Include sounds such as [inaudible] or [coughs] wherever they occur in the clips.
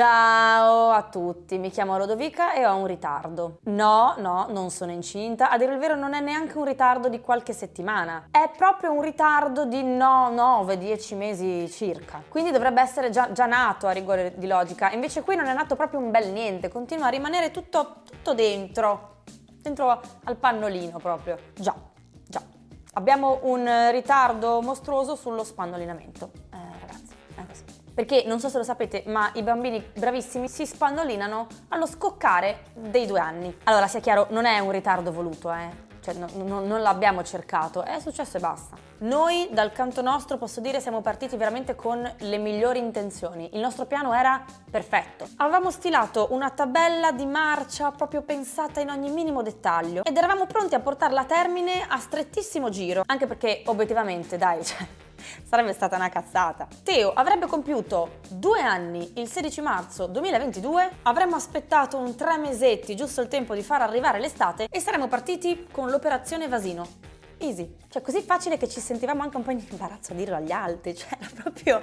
Ciao a tutti, mi chiamo Lodovica e ho un ritardo. No, no, non sono incinta, a dire il vero non è neanche un ritardo di qualche settimana, è proprio un ritardo di no, 9-10 mesi circa. Quindi dovrebbe essere già, già, nato a rigore di logica, invece qui non è nato proprio un bel niente, continua a rimanere tutto, tutto dentro, dentro al pannolino proprio. Già, già. Abbiamo un ritardo mostruoso sullo spannolinamento. Eh, ragazzi, è così. Perché non so se lo sapete, ma i bambini bravissimi si spannolinano allo scoccare dei due anni. Allora, sia chiaro, non è un ritardo voluto, eh. Cioè, no, no, non l'abbiamo cercato, è successo e basta. Noi, dal canto nostro, posso dire, siamo partiti veramente con le migliori intenzioni. Il nostro piano era perfetto. Avevamo stilato una tabella di marcia proprio pensata in ogni minimo dettaglio ed eravamo pronti a portarla a termine a strettissimo giro. Anche perché, obiettivamente, dai, [laughs] cioè Sarebbe stata una cazzata. Teo avrebbe compiuto due anni il 16 marzo 2022, avremmo aspettato un tre mesetti, giusto il tempo di far arrivare l'estate, e saremmo partiti con l'operazione Vasino. Easy, cioè così facile che ci sentivamo anche un po' in imbarazzo a dirlo agli altri, [laughs] cioè era proprio,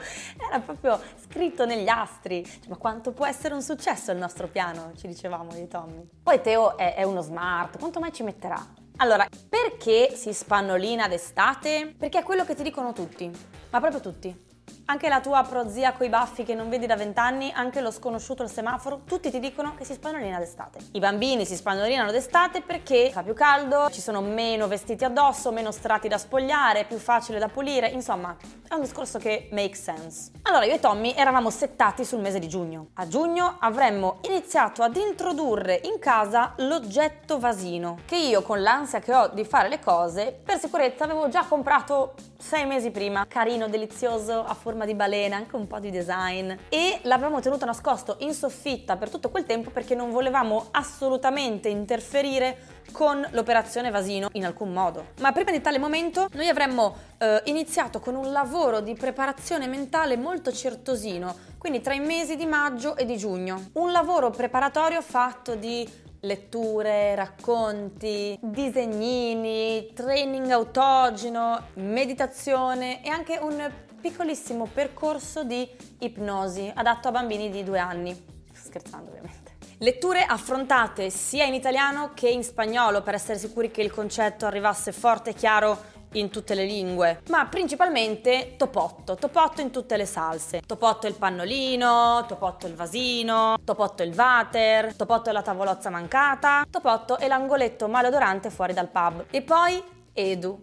era proprio scritto negli astri. Cioè, ma quanto può essere un successo il nostro piano, ci dicevamo di Tommy. Poi Teo è, è uno smart, quanto mai ci metterà? Allora, perché si spannolina d'estate? Perché è quello che ti dicono tutti, ma proprio tutti. Anche la tua prozia coi baffi che non vedi da vent'anni, anche lo sconosciuto al semaforo, tutti ti dicono che si spannolina d'estate. I bambini si spannolinano d'estate perché fa più caldo, ci sono meno vestiti addosso, meno strati da spogliare, è più facile da pulire, insomma, è un discorso che make sense. Allora, io e Tommy eravamo settati sul mese di giugno. A giugno avremmo iniziato ad introdurre in casa l'oggetto vasino, che io con l'ansia che ho di fare le cose, per sicurezza avevo già comprato sei mesi prima. Carino, delizioso, a forma di balena, anche un po' di design. E l'avevamo tenuto nascosto in soffitta per tutto quel tempo perché non volevamo assolutamente interferire con l'operazione Vasino in alcun modo. Ma prima di tale momento noi avremmo eh, iniziato con un lavoro di preparazione mentale molto certosino, quindi tra i mesi di maggio e di giugno. Un lavoro preparatorio fatto di letture, racconti, disegnini, training autogeno, meditazione e anche un piccolissimo percorso di ipnosi adatto a bambini di due anni. Scherzando ovviamente. Letture affrontate sia in italiano che in spagnolo per essere sicuri che il concetto arrivasse forte e chiaro in tutte le lingue, ma principalmente topotto, topotto in tutte le salse. Topotto il pannolino, topotto il vasino, topotto il water, topotto la tavolozza mancata, topotto e l'angoletto maleodorante fuori dal pub. E poi Edu.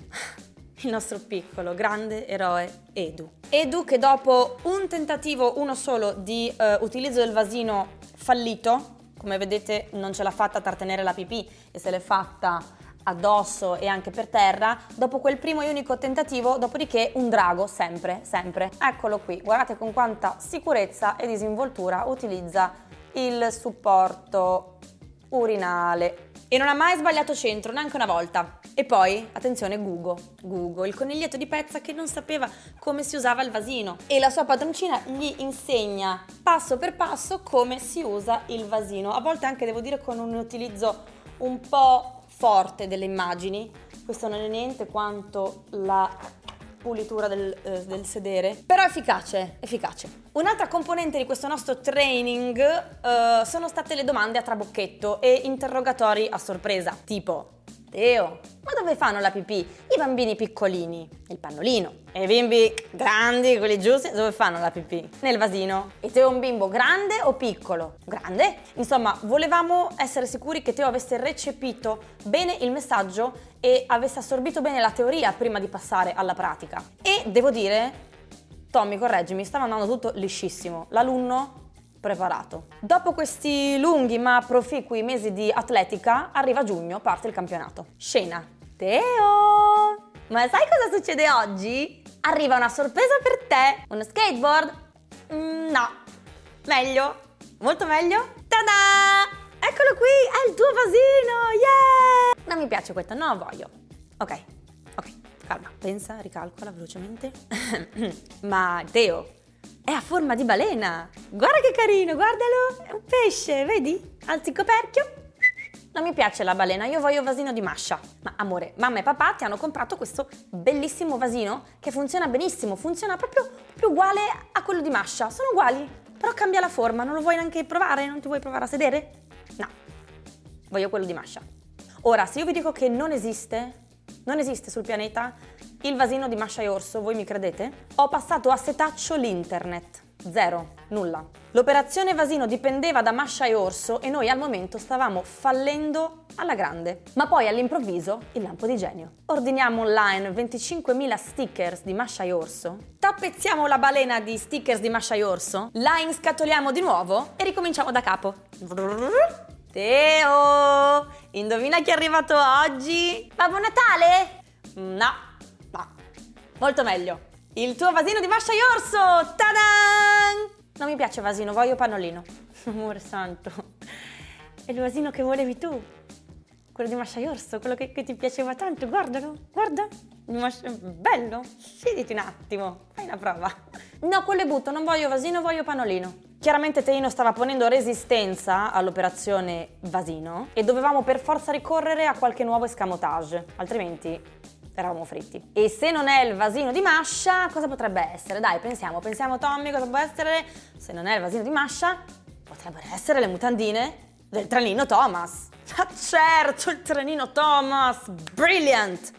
Il nostro piccolo, grande eroe Edu. Edu che dopo un tentativo, uno solo, di uh, utilizzo del vasino fallito, come vedete non ce l'ha fatta a trattenere la pipì e se l'è fatta addosso e anche per terra, dopo quel primo e unico tentativo, dopodiché un drago, sempre, sempre. Eccolo qui, guardate con quanta sicurezza e disinvoltura utilizza il supporto urinale. E non ha mai sbagliato centro, neanche una volta. E poi, attenzione, Gugo. Gugo, il coniglietto di pezza che non sapeva come si usava il vasino. E la sua padroncina gli insegna passo per passo come si usa il vasino. A volte anche, devo dire, con un utilizzo un po' forte delle immagini. Questo non è niente quanto la pulitura del, eh, del, sedere, però efficace, efficace. Un'altra componente di questo nostro training eh, sono state le domande a trabocchetto e interrogatori a sorpresa, tipo Teo, ma dove fanno la pipì? I bambini piccolini, il pannolino. E i bimbi grandi, quelli giusti, dove fanno la pipì? Nel vasino. E Teo è un bimbo grande o piccolo? Grande? Insomma, volevamo essere sicuri che Teo avesse recepito bene il messaggio e avesse assorbito bene la teoria prima di passare alla pratica. E devo dire, Tommy, correggimi, stava andando tutto liscissimo. L'alunno preparato. Dopo questi lunghi ma proficui mesi di atletica, arriva giugno, parte il campionato. Scena. Teo! Ma sai cosa succede oggi? Arriva una sorpresa per te! Uno skateboard? Mm, no. Meglio? Molto meglio? Tada! Eccolo qui! È il tuo vasino! Yeah! Non mi piace questo, non lo voglio. Ok, ok, calma, pensa, ricalcola velocemente. [coughs] Ma Teo, è a forma di balena. Guarda che carino, guardalo. È un pesce, vedi? Alzi il coperchio. Non mi piace la balena, io voglio vasino di mascia. Ma amore, mamma e papà ti hanno comprato questo bellissimo vasino che funziona benissimo, funziona proprio, proprio uguale a quello di mascia. Sono uguali, però cambia la forma, non lo vuoi neanche provare? Non ti vuoi provare a sedere? No, voglio quello di Masha. Ora, se io vi dico che non esiste, non esiste sul pianeta il vasino di Masha e Orso, voi mi credete? Ho passato a setaccio l'internet. Zero, nulla. L'operazione Vasino dipendeva da Masha e Orso e noi al momento stavamo fallendo alla grande. Ma poi all'improvviso il lampo di genio. Ordiniamo online 25.000 stickers di Masha e Orso, tappezziamo la balena di stickers di Masha e Orso, la inscatoliamo di nuovo e ricominciamo da capo. Teo! Indovina chi è arrivato oggi? Babbo Natale? No. Molto meglio. Il tuo vasino di Masha e Orso! Ta-dan! Non mi piace vasino, voglio pannolino. [laughs] Amore santo. È il vasino che volevi tu. Quello di Masha e Orso, quello che, che ti piaceva tanto. Guardalo, guarda. Bello. Siediti un attimo, fai una prova. No, quello è butto, non voglio vasino, voglio pannolino. Chiaramente Teino stava ponendo resistenza all'operazione vasino e dovevamo per forza ricorrere a qualche nuovo escamotage, altrimenti eravamo fritti. E se non è il vasino di Masha, cosa potrebbe essere? Dai, pensiamo, pensiamo Tommy, cosa può essere? Se non è il vasino di Masha, potrebbero essere le mutandine del trenino Thomas. [laughs] Ah certo, il trenino Thomas! Brilliant!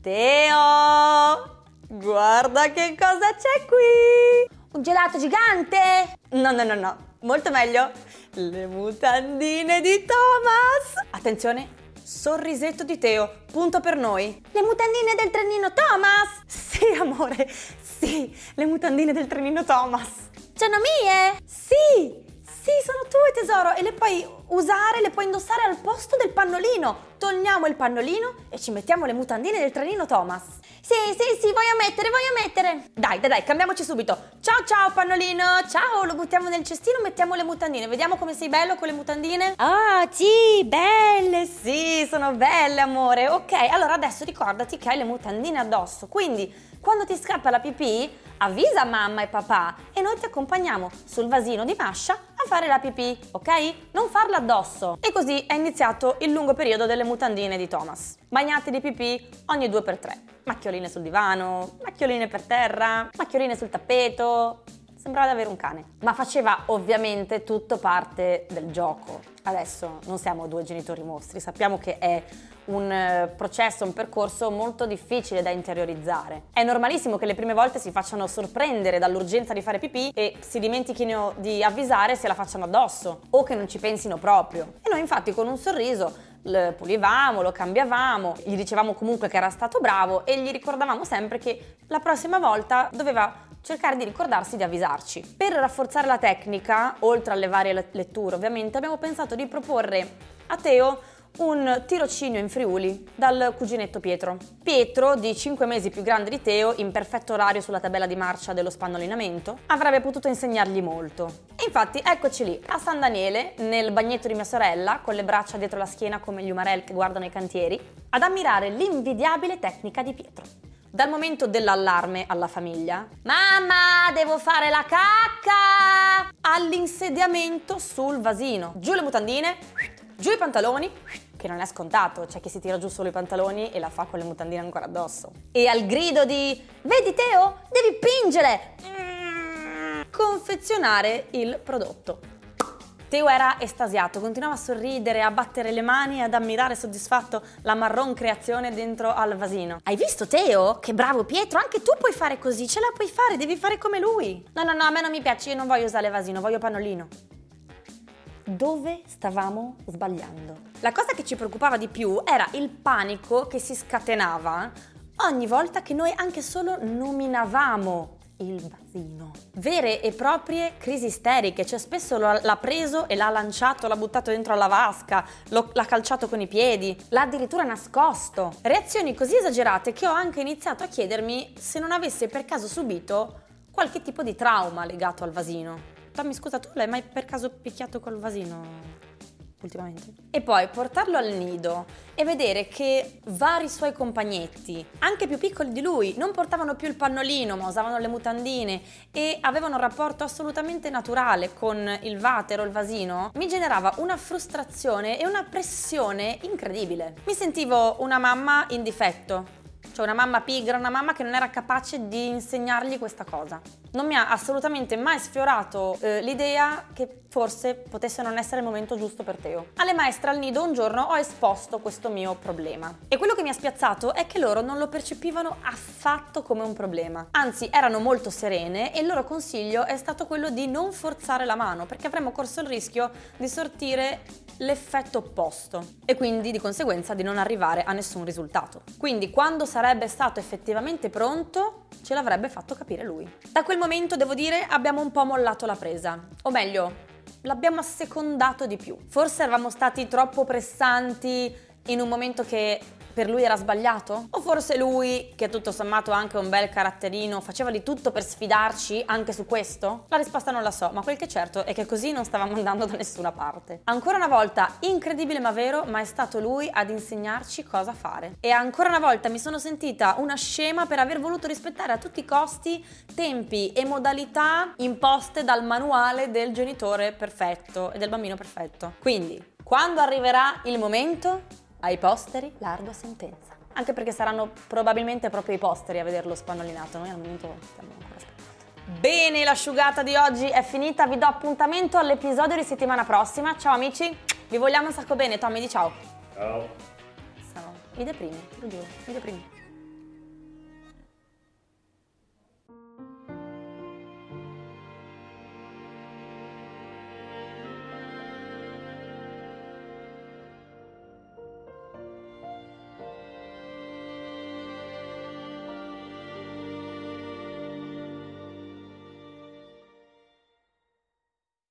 Teo! Guarda che cosa c'è qui! Un gelato gigante? No, no, no, no. Molto meglio. Le mutandine di Thomas! Attenzione, Sorrisetto di Teo, punto per noi. Le mutandine del trenino Thomas! Sì, amore, sì, le mutandine del trenino Thomas. Sono mie? Sì, sì, sono tue tesoro e le puoi usare, le puoi indossare al posto del pannolino. Togliamo il pannolino e ci mettiamo le mutandine del trenino Thomas. Sì, sì, sì, voglio mettere, voglio mettere. Dai, dai, dai, cambiamoci subito. Ciao, ciao, pannolino. Ciao, lo buttiamo nel cestino, mettiamo le mutandine. Vediamo come sei bello con le mutandine. Ah, sì, belle, sì, sono belle, amore. Ok, allora adesso ricordati che hai le mutandine addosso. Quindi, quando ti scappa la pipì, avvisa mamma e papà e noi ti accompagniamo sul vasino di Masha a fare la pipì, ok? Non farla addosso. E così è iniziato il lungo periodo delle mutandine di Thomas. Bagnati di pipì ogni due per tre. Macchioline sul divano, macchioline per terra, macchioline sul tappeto. Sembrava di avere un cane. Ma faceva ovviamente tutto parte del gioco. Adesso non siamo due genitori mostri, sappiamo che è un eh, processo, un percorso molto difficile da interiorizzare. È normalissimo che le prime volte si facciano sorprendere dall'urgenza di fare pipì e si dimentichino di avvisare se la facciano addosso o che non ci pensino proprio. E noi infatti con un sorriso lo pulivamo, lo cambiavamo, gli dicevamo comunque che era stato bravo e gli ricordavamo sempre che la prossima volta doveva cercare di ricordarsi di avvisarci. Per rafforzare la tecnica, oltre alle varie letture ovviamente, abbiamo pensato di proporre a Teo un tirocinio in Friuli dal cuginetto Pietro. Pietro, di 5 mesi più grande di Teo, in perfetto orario sulla tabella di marcia dello spannolinamento, avrebbe potuto insegnargli molto. E infatti eccoci lì, a San Daniele, nel bagnetto di mia sorella, con le braccia dietro la schiena come gli umarell che guardano i cantieri, ad ammirare l'invidiabile tecnica di Pietro. Dal momento dell'allarme alla famiglia, mamma, devo fare la cacca, all'insediamento sul vasino, giù le mutandine, giù i pantaloni, che non è scontato, c'è chi si tira giù solo i pantaloni e la fa con le mutandine ancora addosso. E al grido di Vedi Teo, devi pingere! Confezionare il prodotto. Teo era estasiato, continuava a sorridere, a battere le mani e ad ammirare soddisfatto la marron creazione dentro al vasino. Hai visto Teo? Che bravo Pietro, anche tu puoi fare così, ce la puoi fare, devi fare come lui. No, no, no, a me non mi piace, io non voglio usare il vasino, voglio pannolino dove stavamo sbagliando. La cosa che ci preoccupava di più era il panico che si scatenava ogni volta che noi anche solo nominavamo il vasino. Vere e proprie crisi isteriche, cioè spesso l'ha preso e l'ha lanciato, l'ha buttato dentro alla vasca, l'ha calciato con i piedi, l'ha addirittura nascosto. Reazioni così esagerate che ho anche iniziato a chiedermi se non avesse per caso subito qualche tipo di trauma legato al vasino. Tommy, scusa, tu l'hai mai per caso picchiato col vasino? Ultimamente. E poi portarlo al nido e vedere che vari suoi compagnetti, anche più piccoli di lui, non portavano più il pannolino ma usavano le mutandine e avevano un rapporto assolutamente naturale con il vatero, il vasino, mi generava una frustrazione e una pressione incredibile. Mi sentivo una mamma in difetto Cioè una mamma pigra, una mamma che non era capace di insegnargli questa cosa. Non mi ha assolutamente mai sfiorato eh, l'idea che forse potesse non essere il momento giusto per Teo. Alle maestre al nido un giorno ho esposto questo mio problema. E quello che mi ha spiazzato è che loro non lo percepivano affatto come un problema. Anzi, erano molto serene e il loro consiglio è stato quello di non forzare la mano, perché avremmo corso il rischio di sortire l'effetto opposto e quindi di conseguenza di non arrivare a nessun risultato. Quindi quando sarebbe stato effettivamente pronto ce l'avrebbe fatto capire lui. Da quel momento devo dire abbiamo un po' mollato la presa, o meglio l'abbiamo assecondato di più. Forse eravamo stati troppo pressanti in un momento che per lui era sbagliato? O forse lui, che tutto sommato ha anche un bel caratterino, faceva di tutto per sfidarci anche su questo? La risposta non la so, ma quel che è certo è che così non stavamo andando da nessuna parte. Ancora una volta, incredibile ma vero, ma è stato lui ad insegnarci cosa fare. E ancora una volta mi sono sentita una scema per aver voluto rispettare a tutti i costi tempi e modalità imposte dal manuale del genitore perfetto e del bambino perfetto. Quindi, quando arriverà il momento, ai posteri l'ardua sentenza. Anche perché saranno probabilmente proprio i posteri a vederlo spannolinato. Noi al momento stiamo ancora aspettando. Bene, l'asciugata di oggi è finita. Vi do appuntamento all'episodio di settimana prossima. Ciao amici, vi vogliamo un sacco bene. Tommy, di ciao. Ciao. Sono i deprimi, lo giuro, i deprimi.